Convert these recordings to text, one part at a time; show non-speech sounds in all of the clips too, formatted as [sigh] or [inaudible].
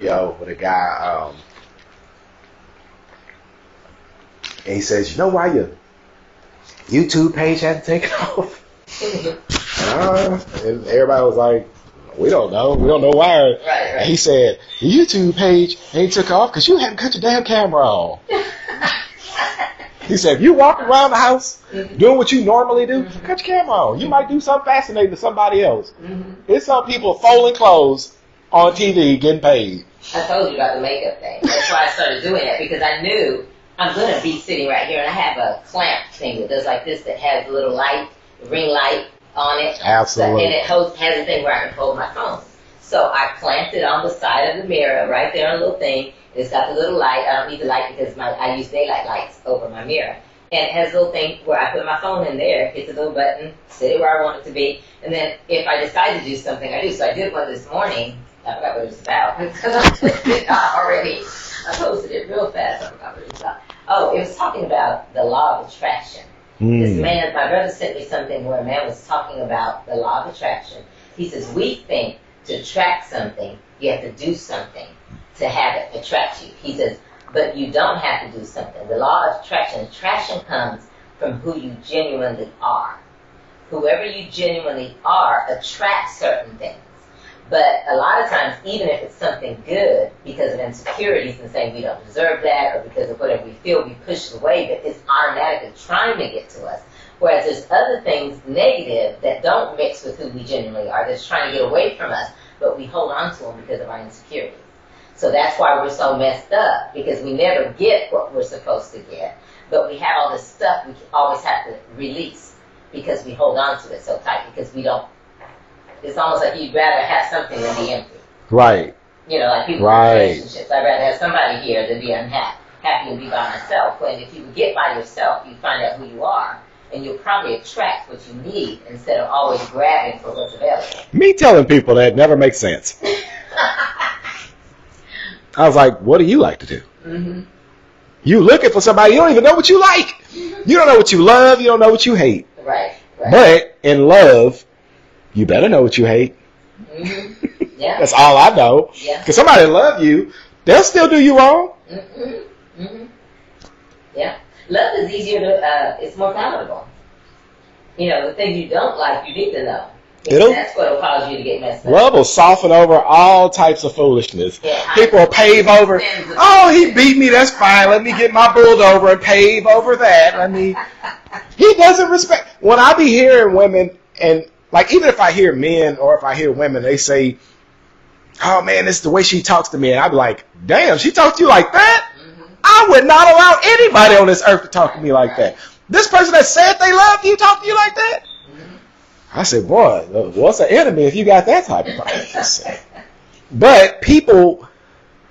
yo with a guy, um, and he says, "You know why your YouTube page hasn't taken [laughs] off?" uh, and everybody was like, "We don't know. We don't know why." Right, right. And he said, "The YouTube page ain't took off because you haven't cut your damn camera on." He said, if you walk around the house doing what you normally do, cut your camera on. You might do something fascinating to somebody else. Mhm. It's some people folding clothes on TV getting paid. I told you about the makeup thing. That's why I started doing it because I knew I'm gonna be sitting right here and I have a clamp thing that does like this that has a little light, ring light on it. Absolutely. And it holds, has a thing where I can hold my phone. So I clamped it on the side of the mirror right there on a little thing. It's got the little light. I don't need the light because my I use daylight lights over my mirror. And it has a little thing where I put my phone in there, hit the little button, set it where I want it to be, and then if I decide to do something, I do. So I did one this morning. I forgot what it was about [laughs] because I posted it already. I posted it real fast. I forgot what it was about. Oh, it was talking about the law of attraction. This Hmm. man, my brother sent me something where a man was talking about the law of attraction. He says, we think to attract something, you have to do something to have it attract you. He says, but you don't have to do something. The law of attraction, attraction comes from who you genuinely are. Whoever you genuinely are attracts certain things. But a lot of times, even if it's something good, because of insecurities and saying we don't deserve that, or because of whatever we feel, we push it away, but it's automatically trying to get to us. Whereas there's other things negative that don't mix with who we genuinely are, that's trying to get away from us, but we hold on to them because of our insecurities. So that's why we're so messed up, because we never get what we're supposed to get. But we have all this stuff we always have to release because we hold on to it so tight because we don't. It's almost like you'd rather have something than be empty. Right. You know, like people Right. in relationships. I'd rather have somebody here than be unhappy, happy and be by myself. When if you get by yourself, you find out who you are, and you'll probably attract what you need instead of always grabbing for what's available. Me telling people that never makes sense. [laughs] I was like, what do you like to do? hmm You looking for somebody, you don't even know what you like. You don't know what you love, you don't know what you hate. Right. Right. But in love, you better know what you hate. hmm Yeah. [laughs] That's all I know. Yeah. Because somebody love you, they'll still do you wrong. Mm-hmm. Mm-hmm. Yeah. Love is easier to, uh, it's more palatable. You know, the things you don't like, you need to know. It'll- that's what'll cause you to get messed up. Love will soften over all types of foolishness. Yeah. People will pave over. Oh, he beat me. That's fine. Let me get my bulldozer and pave over that. Let me. He doesn't respect. When I be hearing women, and like even if I hear men or if I hear women, they say, "Oh man, this is the way she talks to me," and I be like, "Damn, she talks to you like that." hmm I would not allow anybody on this earth to talk to me like that. This person that said they loved you talk to you like that. I said, boy, what's an enemy if you got that type of person? But people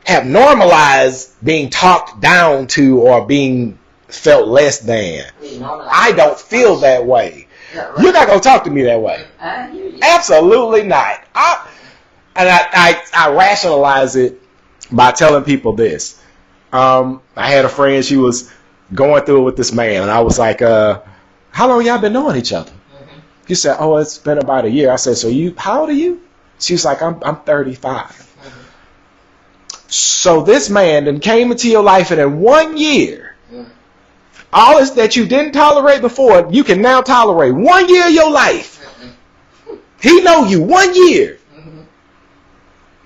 have normalized being talked down to or being felt less than. I don't feel that way. Yeah, right. You're not gonna talk to me that way. I hear you. Absolutely not. I and I, I, I rationalize it by telling people this. Um, I had a friend, she was going through it with this man, and I was like, uh, how long y'all been knowing each other? She said, oh, it's been about a year. I said, so you, how old are you? She was like, I'm, I'm 35. So this man then came into your life, and in one year, all this that you didn't tolerate before, you can now tolerate. One year of your life. He know you one year.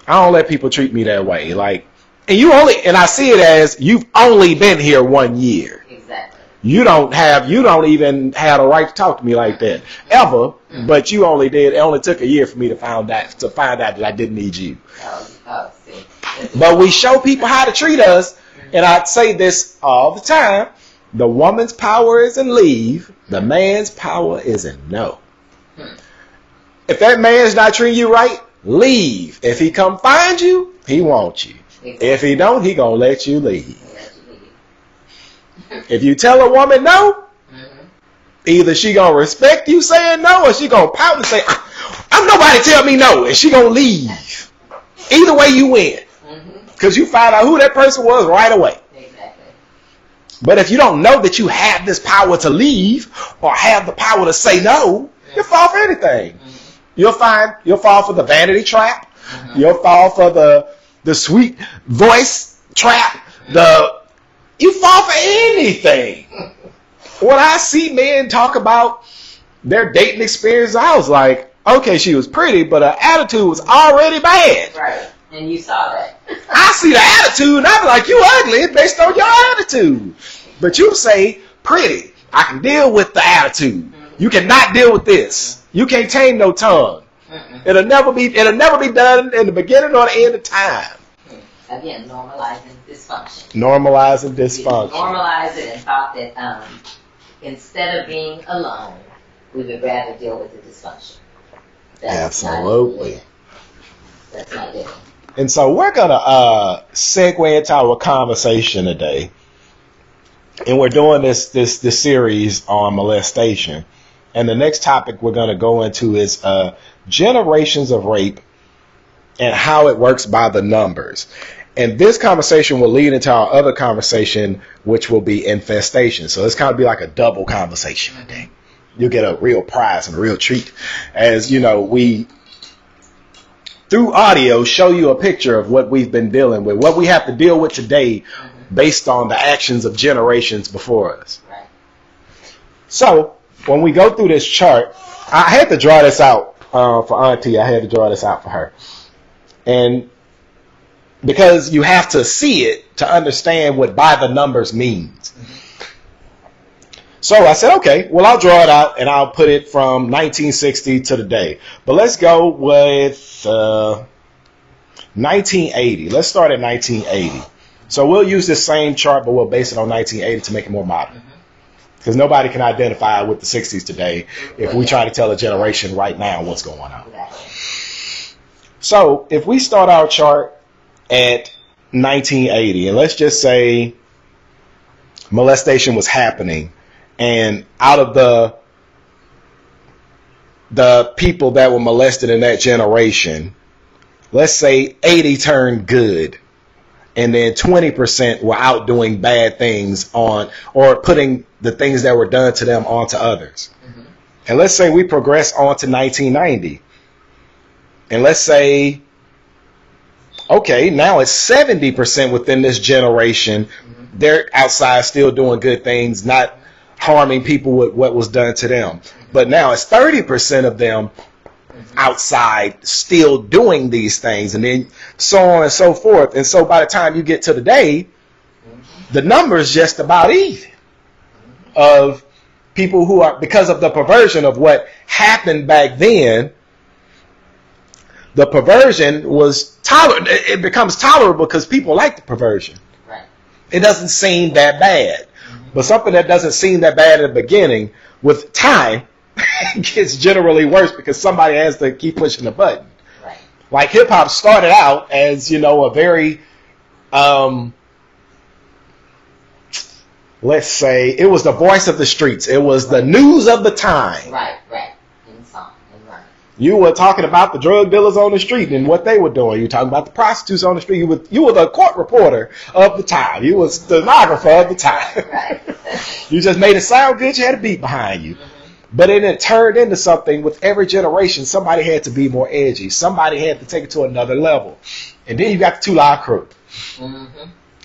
I don't let people treat me that way. Like, and you only, and I see it as you've only been here one year. You don't have, you don't even have a right to talk to me like that ever. Mm-hmm. But you only did. It only took a year for me to find out to find out that I didn't need you. Oh, oh. But we show people how to treat us, and I say this all the time: the woman's power is in leave, the man's power is in no. If that man's not treating you right, leave. If he come find you, he wants you. If he don't, he gonna let you leave. If you tell a woman no, Mhm. either she gonna respect you saying no, or she gonna pout and say, "I'm nobody tell me no," and she gonna leave. Either way, you win because you find out who that person was right away. Exactly. But if you don't know that you have this power to leave or have the power to say no, you'll fall for anything. Mhm. You'll find you'll fall for the vanity trap. Mhm. You'll fall for the the sweet voice trap, the you fall for anything. When I see men talk about their dating experience, I was like, okay, she was pretty, but her attitude was already bad. Right. And you saw that. [laughs] I see the attitude and I'm like, you ugly based on your attitude. But you say, pretty. I can deal with the attitude. You cannot deal with this. You can't tame no tongue. It'll never be it'll never be done in the beginning or the end of time. Again, normalizing dysfunction. Normalizing dysfunction. normalized it and thought that um, instead of being alone, we would rather deal with the dysfunction. That's Absolutely. That's not living. And so we're gonna uh segue into our conversation today. And we're doing this this this series on molestation. And the next topic we're gonna go into is uh generations of rape and how it works by the numbers. And this conversation will lead into our other conversation, which will be infestation. So it's kind of be like a double conversation today. You'll get a real prize and a real treat. As you know, we through audio show you a picture of what we've been dealing with, what we have to deal with today based on the actions of generations before us. So when we go through this chart, I had to draw this out uh, for Auntie. I had to draw this out for her, and because you have to see it to understand what by the numbers means. So I said, okay, well I'll draw it out and I'll put it from 1960 to today. But let's go with uh, 1980. Let's start at 1980. So we'll use this same chart, but we'll base it on 1980 to make it more modern. Because nobody can identify with the 60s today if we try to tell a generation right now what's going on. So if we start our chart at 1980, and let's just say molestation was happening, and out of the the people that were molested in that generation, let's say 80 turned good, and then 20% were out doing bad things on or putting the things that were done to them onto others. Mhm. And let's say we progress on to 1990. And let's say, okay, now it's 70% within this generation. Mm-hmm. They're outside still doing good things, not harming people with what was done to them. But now it's 30% of them mm-hmm. outside still doing these things, and then so on and so forth. And so by the time you get to the day, mm-hmm. the number's just about even of people who are because of the perversion of what happened back then. The perversion was tolerable. It becomes tolerable because people like the perversion. Right. It doesn't seem that bad. But something that doesn't seem that bad at the beginning, with time, [laughs] gets generally worse because somebody has to keep pushing the button. Right. Like hip hop started out as, you know, a very, um, let's say, it was the voice of the streets. It was the news of the time. Right. Right. In song. In rhyme. You were talking about the drug dealers on the street and what they were doing. You were talking about the prostitutes on the street. You were, you were the court reporter of the time. You was the stenographer of the time. [laughs] You just made it sound good. You had a beat behind you. But then it turned into something with every generation. Somebody had to be more edgy. Somebody had to take it to another level. And then you got the two live crew. hmm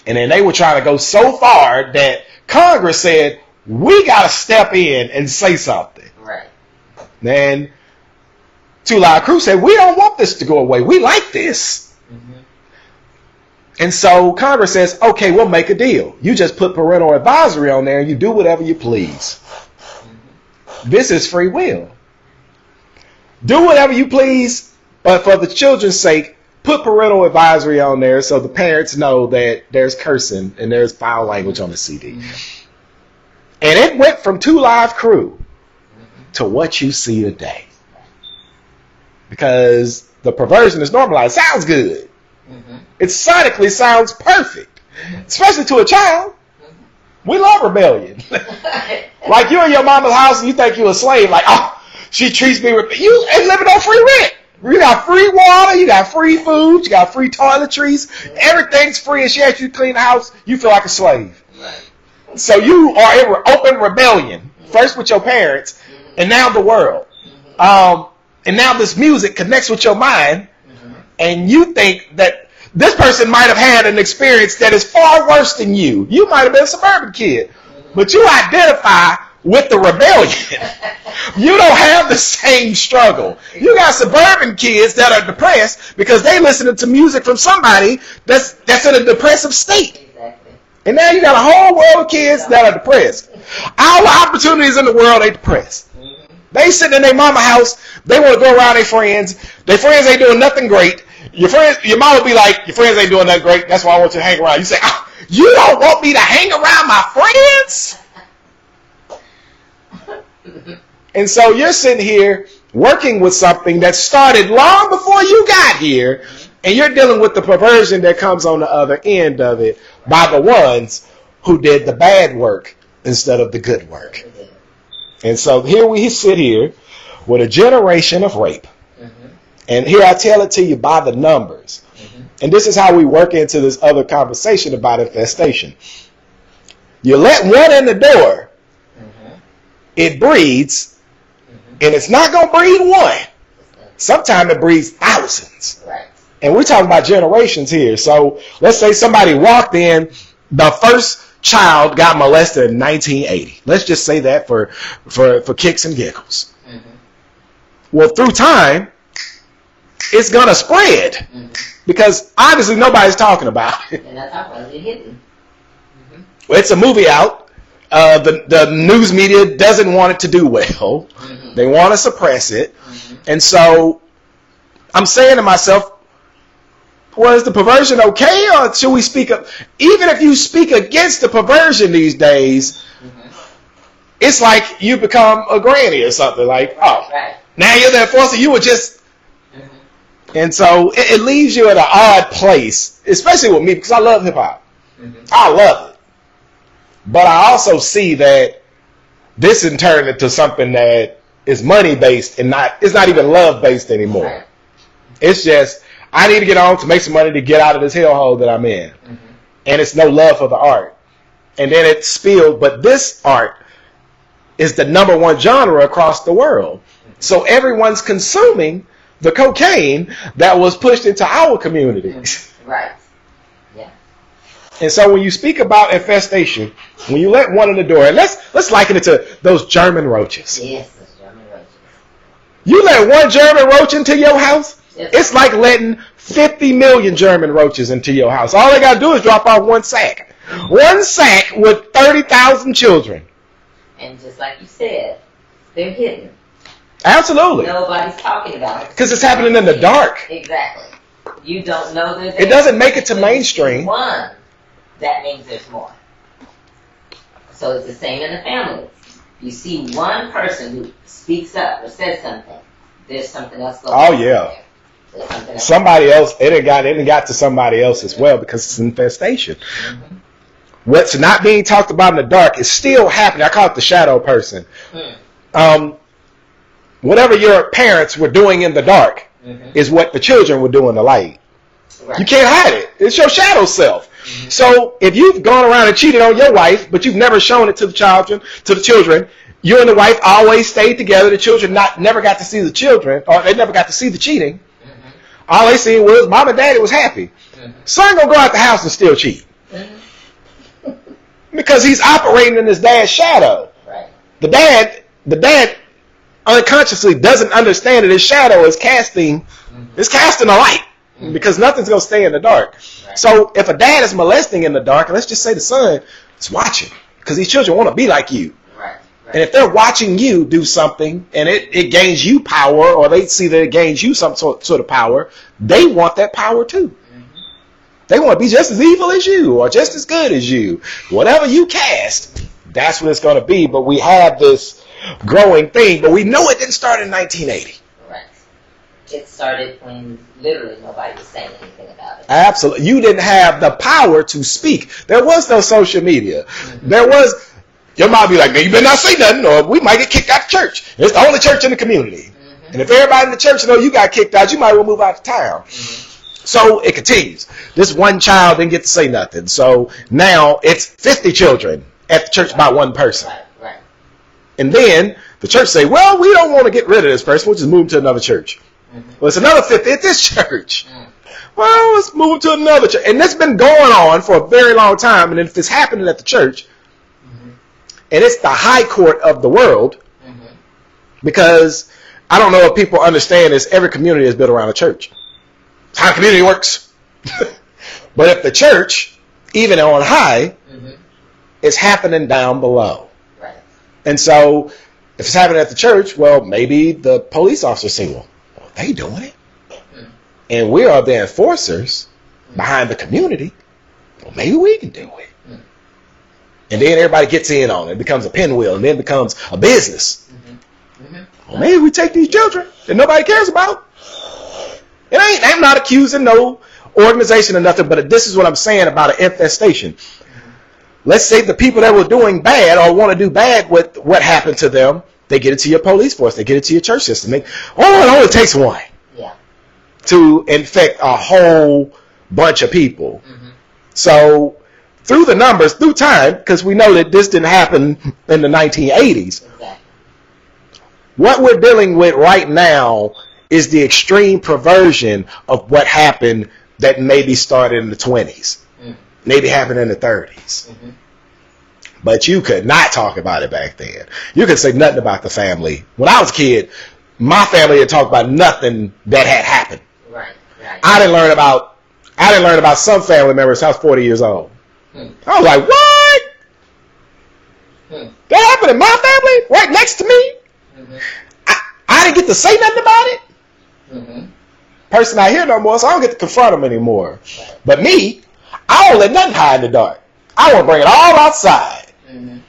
And then they were trying to go so far that Congress said, we got to step in and say something. Right. Then Two Live Crew said, we don't want this to go away. We like this. hmm And so Congress says, okay, we'll make a deal. You just put parental advisory on there and you do whatever you please. This is free will. Do whatever you please, but for the children's sake, put parental advisory on there so the parents know that there's cursing and there's foul language on the CD. And it went from Two Live Crew to what you see today. Because the perversion is normalized. Sounds good. hmm It sonically sounds perfect, especially to a child. We love rebellion. [laughs] like you're in your mama's house and you think you're a slave. Like, oh, she treats me. With, you ain't living on free rent. You got free water. You got free food. You got free toiletries. Everything's free, and she asks you clean the house. You feel like a slave. Right. So you are in open rebellion. First with your parents, and now the world. Um, and now this music connects with your mind, hmm and you think that this person might have had an experience that is far worse than you. You might have been a suburban kid, but you identify with the rebellion. [laughs] you don't have the same struggle. You got suburban kids that are depressed because they listening to music from somebody that's that's in a depressive state. Exactly. And now you got a whole world of kids that are depressed. Our opportunities in the world they depressed. They sitting in their mama house. They want to go around their friends. Their friends ain't doing nothing great. Your friends, your mama will be like, your friends ain't doing nothing great. That's why I want you to hang around. You say, oh, you don't want me to hang around my friends? And so you're sitting here working with something that started long before you got here, and you're dealing with the perversion that comes on the other end of it by the ones who did the bad work instead of the good work. And so here we sit here with a generation of rape. Mm-hmm. And here I tell it to you by the numbers. Mm-hmm. And this is how we work into this other conversation about infestation. You let one in the door, Mm-hmm. it breeds, and it's not going to breed one. Sometimes it breeds thousands. Right. And we're talking about generations here. So let's say somebody walked in, the first child got molested in 1980. Let's just say that for, for, for kicks and giggles. Mm-hmm. Well, through time, it's going to spread Mm-hmm. because obviously nobody's talking about it. And that's how it's hidden. Well, it's a movie out. Uh, the, the news media doesn't want it to do well. Mm-hmm. They want to suppress it. Mm-hmm. And so I'm saying to myself, was the perversion okay or should we speak up? Even if you speak against the perversion these days, Mm-hmm. it's like you become a granny or something. Like, oh, Right. now you're the enforcer. You were just. Mm-hmm. And so it, it leaves you at an odd place, especially with me because I love hip hop. Mm-hmm. I love it. But I also see that this in turn into something that is money based and not it's not even love based anymore. Right. It's just I need to get on to make some money to get out of this hellhole that I'm in. Mm-hmm. And it's no love for the art. And then it spilled, but this art is the number one genre across the world. So everyone's consuming the cocaine that was pushed into our communities. Right. Yeah. And so when you speak about infestation, when you let one in the door, and let's let's liken it to those German roaches. Yes, it's German roaches. You let one German roach into your house, It's like letting 50 million German roaches into your house. All they got to do is drop off one sack. One sack with 30,000 children. And just like you said, they're hidden. Absolutely. Nobody's talking about it. Because it's happening in the dark. Exactly. You don't know they're It doesn't make it to When you see mainstream. One, that means there's more. So it's the same in the family. You see one person who speaks up or says something, there's something else going oh, on. Oh, yeah. there. There's something else. Somebody else, it had got, it had got to somebody else as well because it's infestation. What's not being talked about in the dark is still happening. I call it the shadow person. Hmm. Um, whatever your parents were doing in the dark Mhm. is what the children were doing in the light. Right. You can't hide it. It's your shadow self. So if you've gone around and cheated on your wife, but you've never shown it to the children, to the children, you and the wife always stayed together. The children not never got to see the children, or they never got to see the cheating. All they seen was mom and daddy was happy. Son gonna go out the house and still cheat Mhm. because he's operating in his dad's shadow. Right. The dad, the dad, unconsciously doesn't understand that his shadow is casting, Mhm. is casting a light because nothing's gonna stay in the dark. Right. So if a dad is molesting in the dark, let's just say the son is watching because these children want to be like you. And if they're watching you do something and it, it gains you power or they see that it gains you some sort, sort of power, they want that power too. Mhm. They want to be just as evil as you or just as good as you. Whatever you cast, that's what it's going to be. But we have this growing thing, but we know it didn't start in 1980. Right. It started when literally nobody was saying anything about it. Absolutely. You didn't have the power to speak. There was no social media. There was, your mom be like, man, you better not say nothing or we might get kicked out of church. It's the only church in the community. Mhm. And if everybody in the church know you got kicked out, you might well move out of town. So it continues. This one child didn't get to say nothing. So now it's 50 children at the church by one person. Right. Right. And then the church say, well, we don't want to get rid of this person. We'll just move to another church. Mhm. Well, it's another 50 at this church. Mm. Well, let's move to another church. And that's been going on for a very long time. And if it's happening at the church. And it's the high court of the world, Mhm. because I don't know if people understand this, every community is built around a church. It's how community works. [laughs] but if the church, even on high, Mhm. is happening down below. Right. And so if it's happening at the church, well, maybe the police officers say, well, they doing it. Mm. And we are the enforcers behind the community. Well, maybe we can do it. And then everybody gets in on it. It becomes a pinwheel and then becomes a business. Mhm. Mhm. Well, maybe we take these children that nobody cares about. It ain't, I'm not accusing no organization or nothing, but this is what I'm saying about an infestation. Let's say the people that were doing bad or want to do bad with what happened to them, they get it to your police force, they get it to your church system. They, oh, it only takes one Yeah. to infect a whole bunch of people. Mhm. So through the numbers, through time, because we know that this didn't happen in the 1980s, what we're dealing with right now is the extreme perversion of what happened that maybe started in the 20s, Mm. maybe happened in the 30s. Mhm. But you could not talk about it back then. You could say nothing about the family. When I was a kid, my family had talked about nothing that had happened. Right. Right. I didn't learn about I didn't learn about some family members. I was 40 years old. Hmm. I was like, what? Hmm. That happened in my family, right next to me. Mhm. I, I didn't get to say nothing about it. Mhm. Person not here no more, so I don't get to confront them anymore. But me, I don't let nothing hide in the dark. I want to bring it all outside.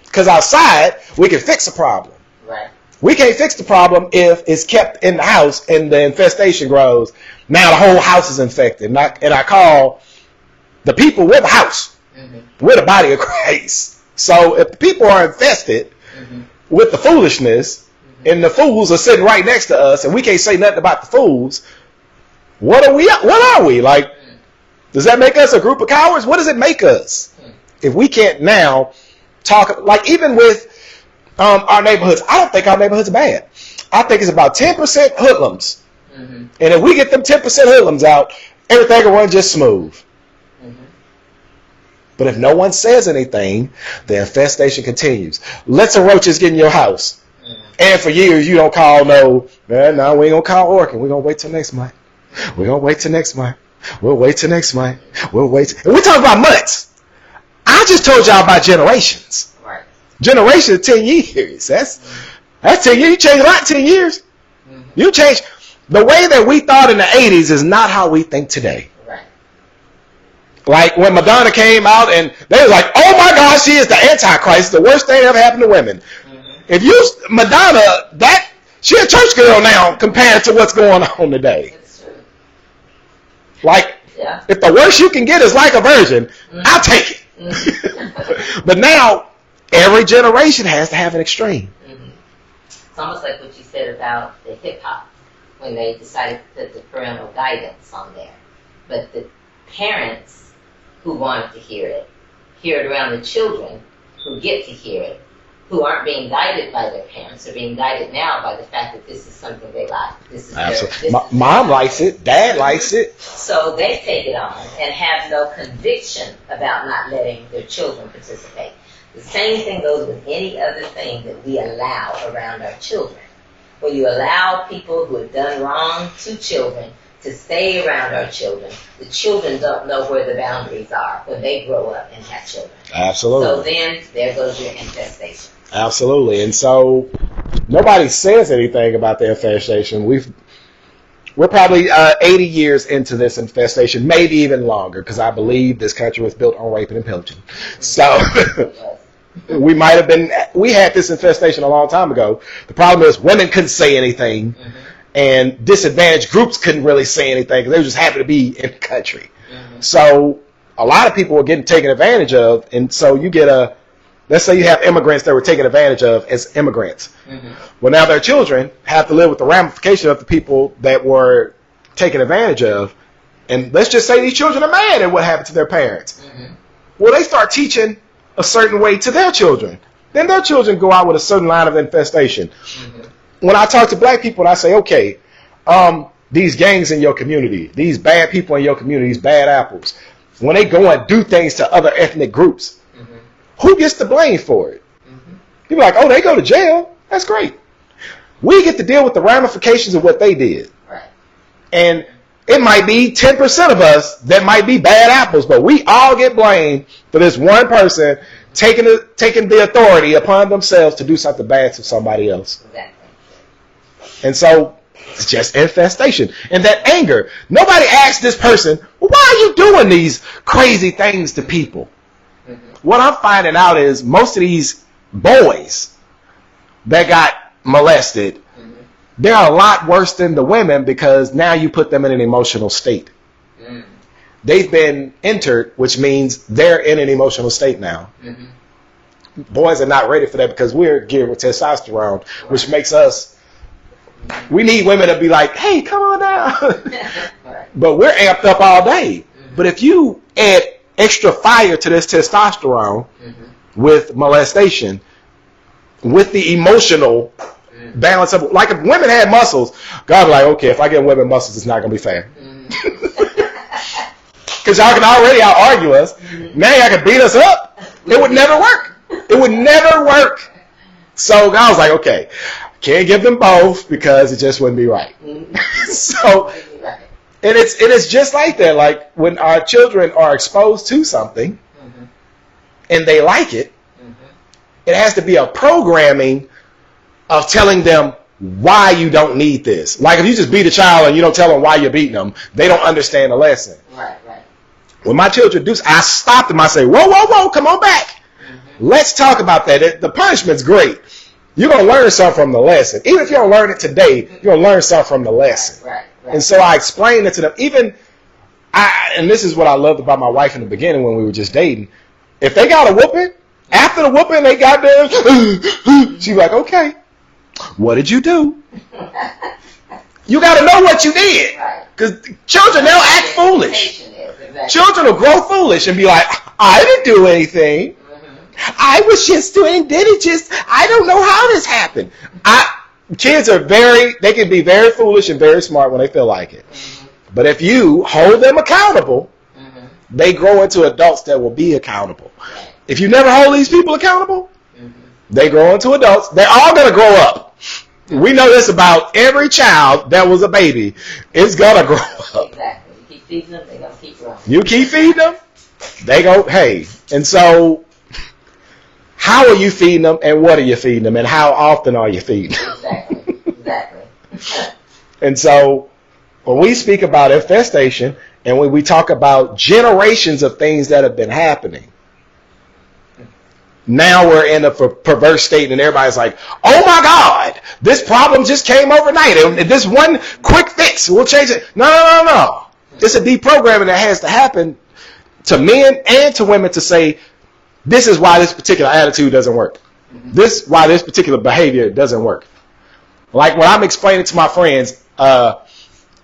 Because outside, we can fix a problem. Right. We can't fix the problem if it's kept in the house and the infestation grows. Now the whole house is infected. And I, and I call the people with the house. Mhm. We're the body of Christ. So if people are infested Mhm. with the foolishness, and the fools are sitting right next to us, and we can't say nothing about the fools, what are we? What are we like? Does that make us a group of cowards? What does it make us if we can't now talk? Like even with um, our neighborhoods, I don't think our neighborhoods are bad. I think it's about ten percent hoodlums, Mhm. and if we get them ten percent hoodlums out, everything will run just smooth. But if no one says anything, the infestation continues. Let some roaches get in your house. And for years, you don't call no, man, no, we ain't gonna call Orkin. We're gonna wait till next month. We're gonna wait till next month. We'll wait till next month. We'll wait. And we talk about months. I just told y'all about generations. Right. Generation of 10 years. That's, that's 10 years. You change a lot in 10 years. Mhm. You change. The way that we thought in the 80s is not how we think today. Like when Madonna came out and they was like, oh my gosh, she is the Antichrist, the worst thing that ever happened to women. Mhm. If you Madonna, that she a church girl now compared to what's going on today. It's true. Like Yeah. if the worst you can get is like a virgin, Mhm. I'll take it. Mhm. [laughs] but now every generation has to have an extreme. Mhm. It's almost like what you said about the hip hop when they decided to put the parental guidance on there. But the parents who wanted to hear it, hear it around the children who get to hear it, who aren't being guided by their parents, are being guided now by the fact that this is something they like. This is their, Absolutely. this Mo- is- Mom likes it. Dad likes it. So they take it on and have no conviction about not letting their children participate. The same thing goes with any other thing that we allow around our children. When you allow people who have done wrong to children to stay around our children, the children don't know where the boundaries are when they grow up and have children. Absolutely. So then there goes your infestation. Absolutely. And so nobody says anything about the infestation. We've we're probably uh, 80 years into this infestation, maybe even longer, because I believe this country was built on raping and pillaging. So [laughs] we might have been we had this infestation a long time ago. The problem is women couldn't say anything, Mhm. And disadvantaged groups couldn't really say anything because they were just happy to be in the country. Mhm. So a lot of people were getting taken advantage of, and so you get a let's say you have immigrants that were taken advantage of as immigrants. Mhm. Well, now their children have to live with the ramification of the people that were taken advantage of. And let's just say these children are mad at what happened to their parents. Mhm. Well, they start teaching a certain way to their children. Then their children go out with a certain line of infestation. Mhm. When I talk to black people and I say, okay, um, these gangs in your community, these bad people in your community, these bad apples, when they go and do things to other ethnic groups, Mm-hmm. who gets the blame for it? Mm-hmm. People are like, oh, they go to jail. That's great. We get to deal with the ramifications of what they did. Right. And it might be 10% of us that might be bad apples, but we all get blamed for this one person taking the, taking the authority upon themselves to do something bad to somebody else. Exactly. And so it's just infestation. And that anger. Nobody asked this person, well, why are you doing these crazy things to people? Mm-hmm. What I'm finding out is most of these boys that got molested, Mm-hmm. they're a lot worse than the women because now you put them in an emotional state. Mm-hmm. They've been entered, which means they're in an emotional state now. Mm-hmm. Boys are not ready for that because we're geared with testosterone, which makes us. We need women to be like, "Hey, come on down. [laughs] but we're amped up all day. But if you add extra fire to this testosterone Mm-hmm. with molestation, with the emotional Mm-hmm. balance of like if women had muscles, God like, okay, if I get women muscles, it's not gonna be fair. [laughs] Because y'all can already out argue us. Now y'all can beat us up. It would never work. It would never work. So God was like, okay, can't give them both because it just wouldn't be right. Mm-hmm. [laughs] so and it's it is just like that. Like when our children are exposed to something Mm-hmm. and they like it, Mm-hmm. it has to be a programming of telling them why you don't need this. Like if you just beat a child and you don't tell them why you're beating them, they don't understand the lesson. Right. Right. When my children do, I stop them. I say, "Whoa, whoa, whoa! Come on back. Mm-hmm. Let's talk about that. It, the punishment's great. You're gonna learn something from the lesson. Even if you don't learn it today, you're gonna learn something from the lesson." Right. Right. And so I explained it to them. Even I, and this is what I loved about my wife in the beginning when we were just dating. If they got a whooping, after the whooping, they got there. [laughs] She's like, "Okay, what did you do? You got to know what you did, because children they'll act foolish. Education is, Exactly. Children will grow foolish and be like, I didn't do anything. I was just doing, did it just, I don't know how this happened. I, kids are very, they can be very foolish and very smart when they feel like it. But if you hold them accountable, Mm-hmm. they grow into adults that will be accountable. If you never hold these people accountable, Mm-hmm. they grow into adults. They're all going to grow up. We know this about every child that was a baby. It's going to grow up. Exactly. You keep feeding them, they're gonna keep growing. You keep feeding them, they go, hey. And so, how are you feeding them and what are you feeding them and how often are you feeding them? Exactly. Exactly. [laughs] And so, when we speak about infestation and when we talk about generations of things that have been happening, now we're in a perverse state and everybody's like, oh my God, this problem just came overnight. And this one quick fix will change it. No, no, no, no. It's a deprogramming that has to happen to men and to women to say, this is why this particular attitude doesn't work. This why this particular behavior doesn't work. Like when I'm explaining to my friends, uh,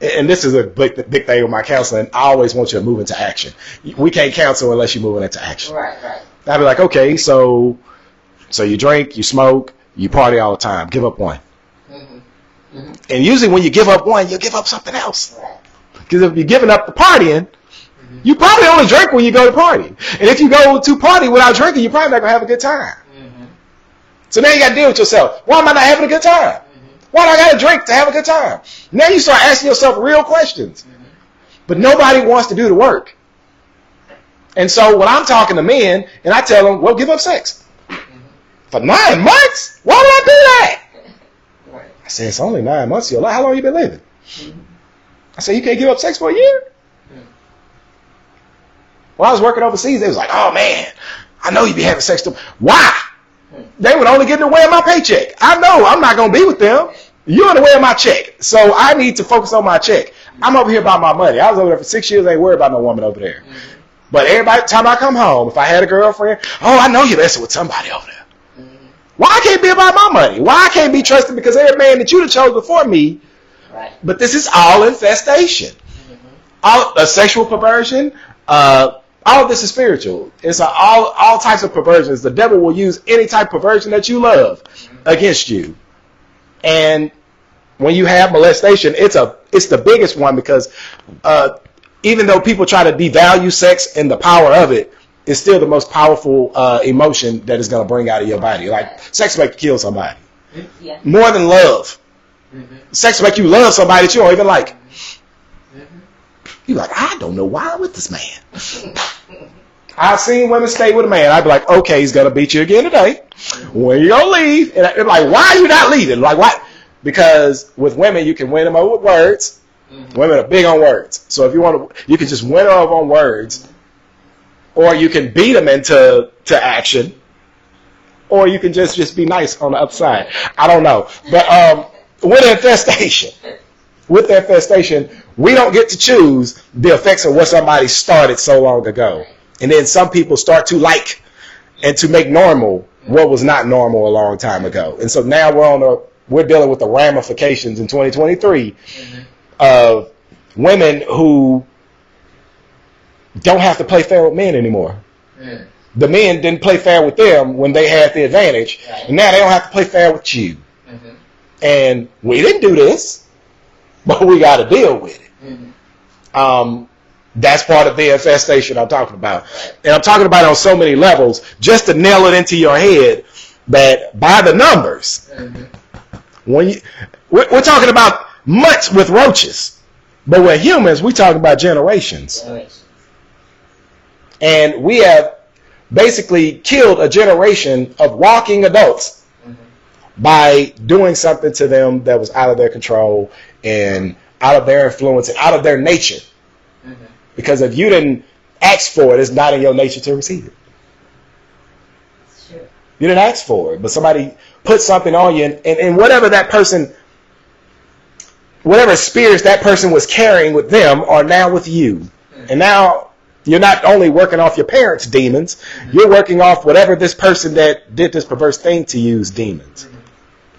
and this is a big, big thing with my counseling, I always want you to move into action. We can't counsel unless you're moving into action. right. Right. I'd be like, okay, so so you drink, you smoke, you party all the time. Give up one. Mm-hmm. And usually when you give up one, you give up something else. Right. Because if you're giving up the partying, you probably only drink when you go to party. And if you go to party without drinking, you're probably not going to have a good time. Mm-hmm. So now you got to deal with yourself. Why am I not having a good time? Mm-hmm. Why do I got to drink to have a good time? Now you start asking yourself real questions. Mm-hmm. But nobody wants to do the work. And so when I'm talking to men and I tell them, well, give up sex. Mm-hmm. For nine months? Why would I do that? I said, it's only nine months of your life. How long you been living? I said, you can't give up sex for a year? When I was working overseas, they was like, oh man, I know you'd be having sex. with them. Why? They would only get in the way of my paycheck. I know I'm not going to be with them. You're in the way of my check. So I need to focus on my check. I'm over here about my money. I was over there for six years. I ain't worried about no woman over there. But every time I come home, if I had a girlfriend, oh, I know you're messing with somebody over there. Why I can't be about my money? Why I can't be trusted because every man that you have chose before me, Right. but this is all infestation. All uh, sexual perversion, uh, all of this is spiritual. It's a, all all types of perversions. The devil will use any type of perversion that you love against you. And when you have molestation, it's a it's the biggest one because uh, even though people try to devalue sex and the power of it, it's still the most powerful uh, emotion that is going to bring out of your body. Like sex make you kill somebody Yeah. more than love. Mm-hmm. Sex make you love somebody that you don't even like. Mm-hmm. You like I don't know why I'm with this man. [laughs] I've seen women stay with a man. I'd be like, okay, he's gonna beat you again today. When you gonna leave? And I'm like, why are you not leaving? Like, why? Because with women, you can win them over with words. Mhm. Women are big on words. So if you want to, you can just win them over on words, or you can beat them into to action, or you can just just be nice on the upside. I don't know, but um, with infestation, with infestation, we don't get to choose the effects of what somebody started so long ago, and then some people start to like and to make normal what was not normal a long time ago, and so now we're on a we're dealing with the ramifications in 2023 Mhm. of women who don't have to play fair with men anymore. Mm. The men didn't play fair with them when they had the advantage, Right. and now they don't have to play fair with you. Mhm. And we didn't do this, [laughs] but we got to deal with it. Mhm. Um, that's part of the infestation I'm talking about. And I'm talking about it on so many levels, just to nail it into your head that by the numbers, Mhm. when you, we're, we're talking about months with roaches, but with humans, we talking about generations. Generations. And we have basically killed a generation of walking adults Mhm. by doing something to them that was out of their control and out of their influence and out of their nature. Mhm. Because if you didn't ask for it, it's not in your nature to receive it. True. You didn't ask for it, but somebody put something on you, and, and, and whatever that person, whatever spirits that person was carrying with them are now with you. Mm-hmm. And now you're not only working off your parents' demons, mm-hmm. you're working off whatever this person that did this perverse thing to you's demons. Mm-hmm.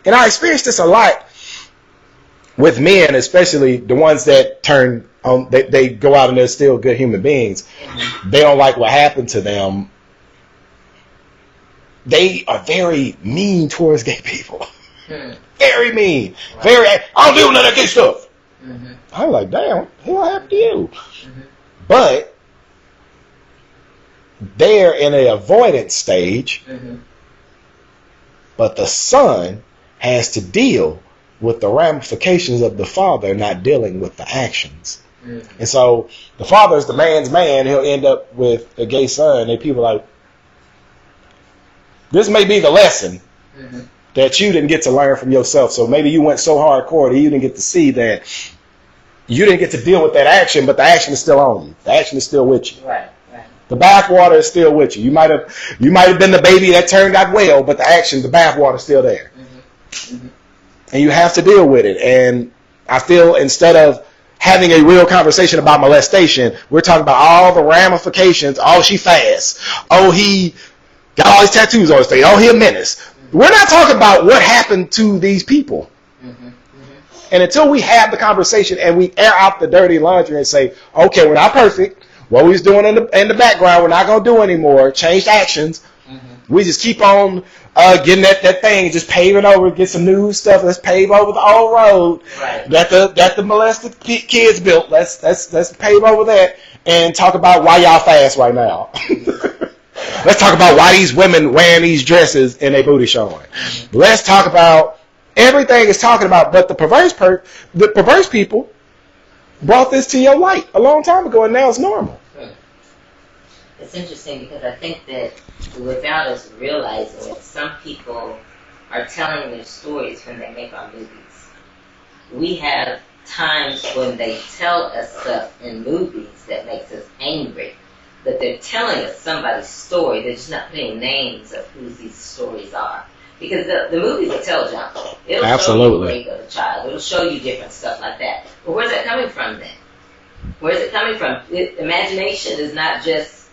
And I experienced this a lot with men, especially the ones that turn on, they, they go out and they're still good human beings. They don't like what happened to them. They are very mean towards gay people. Mhm. Very mean. Very, I don't do none of that gay stuff. Mhm. I'm like, damn, hell happened to you? Mhm. But they're in a avoidance stage, Mhm. but the son has to deal with the ramifications of the father not dealing with the actions. Mhm. And so the father's the man's man, he'll end up with a gay son, and people are like, this may be the lesson Mhm. that you didn't get to learn from yourself. So maybe you went so hardcore that you didn't get to see that you didn't get to deal with that action, but the action is still on you. The action is still with you. Right. Right. The bathwater is still with you. You might have you might have been the baby that turned out well, but the action, the bathwater is still there. Mhm. And you have to deal with it. And I feel instead of having a real conversation about molestation, we're talking about all the ramifications. Oh, she fast. Oh, he got all his tattoos on his face. Oh, he a menace. We're not talking about what happened to these people. And until we have the conversation and we air out the dirty laundry and say, okay, we're not perfect. What we was doing in the in the background, we're not gonna do anymore. Changed actions. We just keep on uh, getting that, that thing, just paving over, get some new stuff. Let's pave over the old road Right. that the that the molested ki- kids built. Let's let's let's pave over that and talk about why y'all fast right now. [laughs] let's talk about why these women wearing these dresses and their booty showing. Let's talk about everything is talking about, but the perverse per the perverse people brought this to your light a long time ago, and now it's normal. It's interesting because I think that without us realizing it, some people are telling their stories when they make our movies. We have times when they tell us stuff in movies that makes us angry, but they're telling us somebody's story. They're just not putting names of who these stories are. Because the, the movies will tell junk. It'll Absolutely. show you the rape of a child. It'll show you different stuff like that. But where's that coming from then? Where's it coming from? It, imagination is not just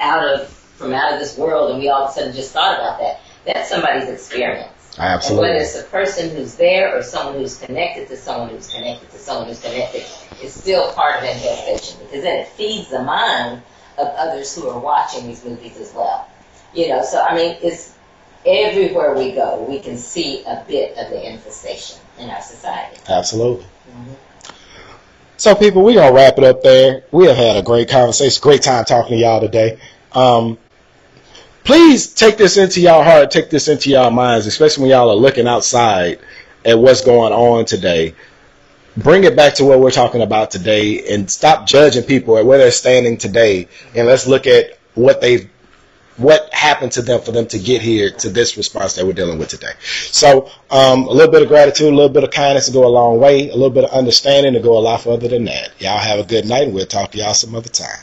out of from out of this world, and we all of a sudden just thought about that. That's somebody's experience. Absolutely. And whether it's a person who's there or someone who's connected to someone who's connected to someone who's connected, it's still part of infestation because then it feeds the mind of others who are watching these movies as well. You know, so I mean, it's everywhere we go, we can see a bit of the infestation. in our society. Absolutely. Mhm. So, people, we're going to wrap it up there. We have had a great conversation, great time talking to y'all today. Um, please take this into y'all heart, take this into y'all minds, especially when y'all are looking outside at what's going on today. Bring it back to what we're talking about today and stop judging people at where they're standing today. And let's look at what they've what happened to them for them to get here to this response that we're dealing with today. So um, a little bit of gratitude, a little bit of kindness to go a long way, a little bit of understanding to go a lot further than that. Y'all have a good night and we'll talk to y'all some other time.